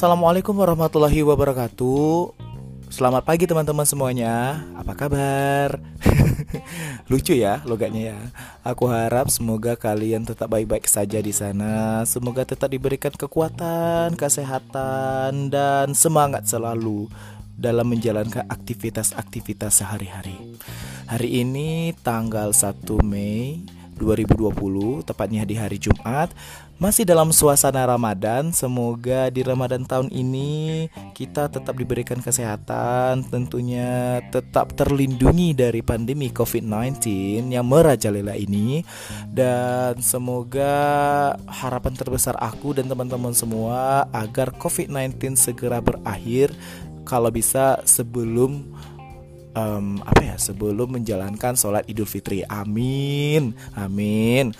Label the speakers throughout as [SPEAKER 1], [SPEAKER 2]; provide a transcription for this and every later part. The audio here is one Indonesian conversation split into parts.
[SPEAKER 1] Assalamualaikum warahmatullahi wabarakatuh. Selamat pagi teman-teman semuanya. Apa kabar? Lucu ya logatnya ya. Aku harap semoga kalian tetap baik-baik saja di sana. Semoga tetap diberikan kekuatan, kesehatan dan semangat selalu dalam menjalankan aktivitas-aktivitas sehari-hari. Hari ini tanggal 1 Mei 2020, tepatnya di hari Jumat. Masih dalam suasana Ramadan, semoga di Ramadan tahun ini kita tetap diberikan kesehatan, tentunya tetap terlindungi dari pandemi COVID-19 yang merajalela ini dan semoga harapan terbesar aku dan teman-teman semua agar COVID-19 segera berakhir kalau bisa sebelum um, apa ya sebelum menjalankan sholat Idul Fitri. Amin, amin.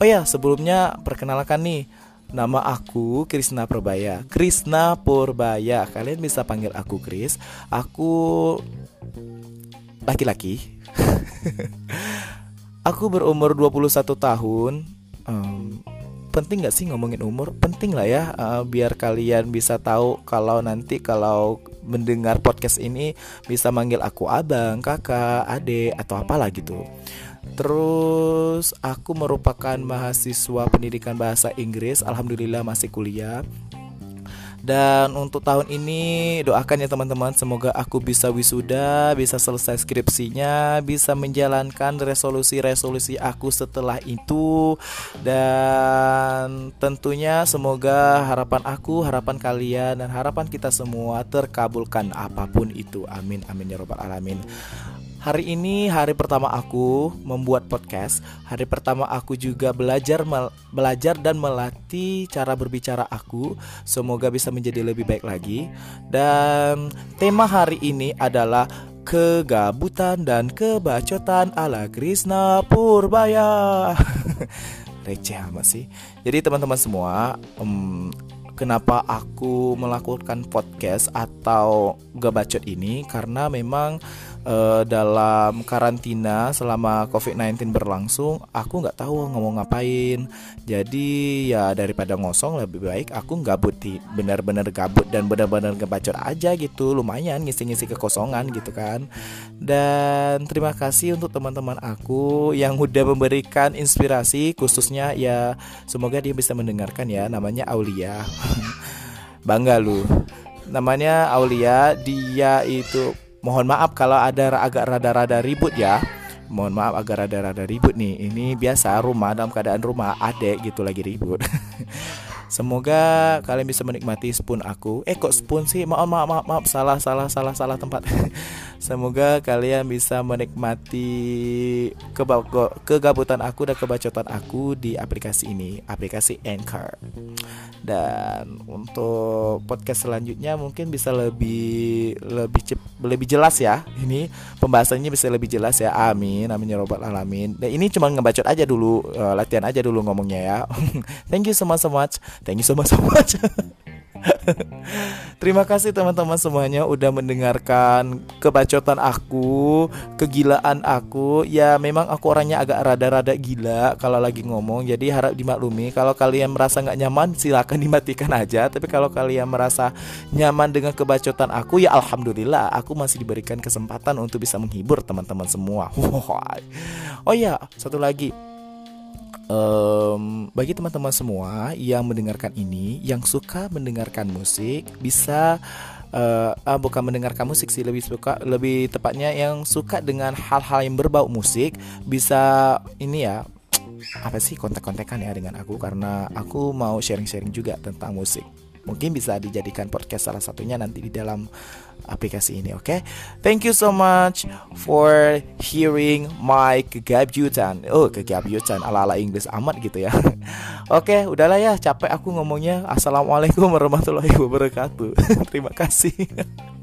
[SPEAKER 1] Oh ya sebelumnya perkenalkan nih Nama aku Krisna Purbaya. Krisna Purbaya. Kalian bisa panggil aku Kris. Aku laki-laki. Aku berumur 21 tahun. Um, Penting gak sih ngomongin umur? Penting lah ya uh, Biar kalian bisa tahu Kalau nanti kalau mendengar podcast ini bisa manggil aku abang, kakak, adik atau apalah gitu. Terus aku merupakan mahasiswa pendidikan bahasa Inggris, alhamdulillah masih kuliah dan untuk tahun ini doakan ya teman-teman semoga aku bisa wisuda, bisa selesai skripsinya, bisa menjalankan resolusi-resolusi aku setelah itu dan tentunya semoga harapan aku, harapan kalian dan harapan kita semua terkabulkan apa pun itu. Amin amin ya robbal alamin. Hari ini hari pertama aku membuat podcast. Hari pertama aku juga belajar belajar dan melatih cara berbicara aku. Semoga bisa menjadi lebih baik lagi. Dan tema hari ini adalah kegabutan dan kebacotan ala Krishna Purbaya. Receh amat sih. Jadi teman-teman semua, um, kenapa aku melakukan podcast atau gabacot ini karena memang uh, dalam karantina selama COVID-19 berlangsung, aku nggak tahu ngomong ngapain. Jadi ya daripada ngosong lebih baik aku gabut di benar-benar gabut dan benar-benar ngebacot aja gitu. Lumayan ngisi-ngisi kekosongan gitu kan. Dan terima kasih untuk teman-teman aku yang udah memberikan inspirasi khususnya ya semoga dia bisa mendengarkan ya namanya Aulia. Bangga lu. Namanya Aulia, dia itu Mohon maaf kalau ada agak rada-rada ribut ya. Mohon maaf agak rada-rada ribut nih. Ini biasa rumah dalam keadaan rumah adek gitu lagi ribut. Semoga kalian bisa menikmati spoon aku. Eh kok spoon sih? Maaf maaf maaf, maaf. salah salah salah salah tempat. Semoga kalian bisa menikmati kegabutan aku dan kebacotan aku di aplikasi ini, aplikasi Anchor. Dan untuk podcast selanjutnya mungkin bisa lebih lebih cep, lebih jelas ya. Ini pembahasannya bisa lebih jelas ya. Amin. Amin ya robbal alamin. Dan ini cuma ngebacot aja dulu, uh, latihan aja dulu ngomongnya ya. Thank you so much so much. Thank you so much so much. Terima kasih teman-teman semuanya udah mendengarkan kebacotan aku, kegilaan aku. Ya memang aku orangnya agak rada-rada gila kalau lagi ngomong. Jadi harap dimaklumi. Kalau kalian merasa nggak nyaman, silakan dimatikan aja. Tapi kalau kalian merasa nyaman dengan kebacotan aku, ya alhamdulillah. Aku masih diberikan kesempatan untuk bisa menghibur teman-teman semua. Oh ya, satu lagi um, bagi teman-teman semua yang mendengarkan ini, yang suka mendengarkan musik, bisa uh, uh, bukan mendengarkan musik sih lebih suka, lebih tepatnya yang suka dengan hal-hal yang berbau musik, bisa ini ya apa sih kontak-kontakan ya dengan aku karena aku mau sharing-sharing juga tentang musik. Mungkin bisa dijadikan podcast salah satunya nanti di dalam aplikasi ini, oke? Okay? Thank you so much for hearing my kegabutan. Oh, kegabutan ala-ala Inggris amat gitu ya. oke, okay, udahlah ya, capek aku ngomongnya. Assalamualaikum warahmatullahi wabarakatuh. Terima kasih.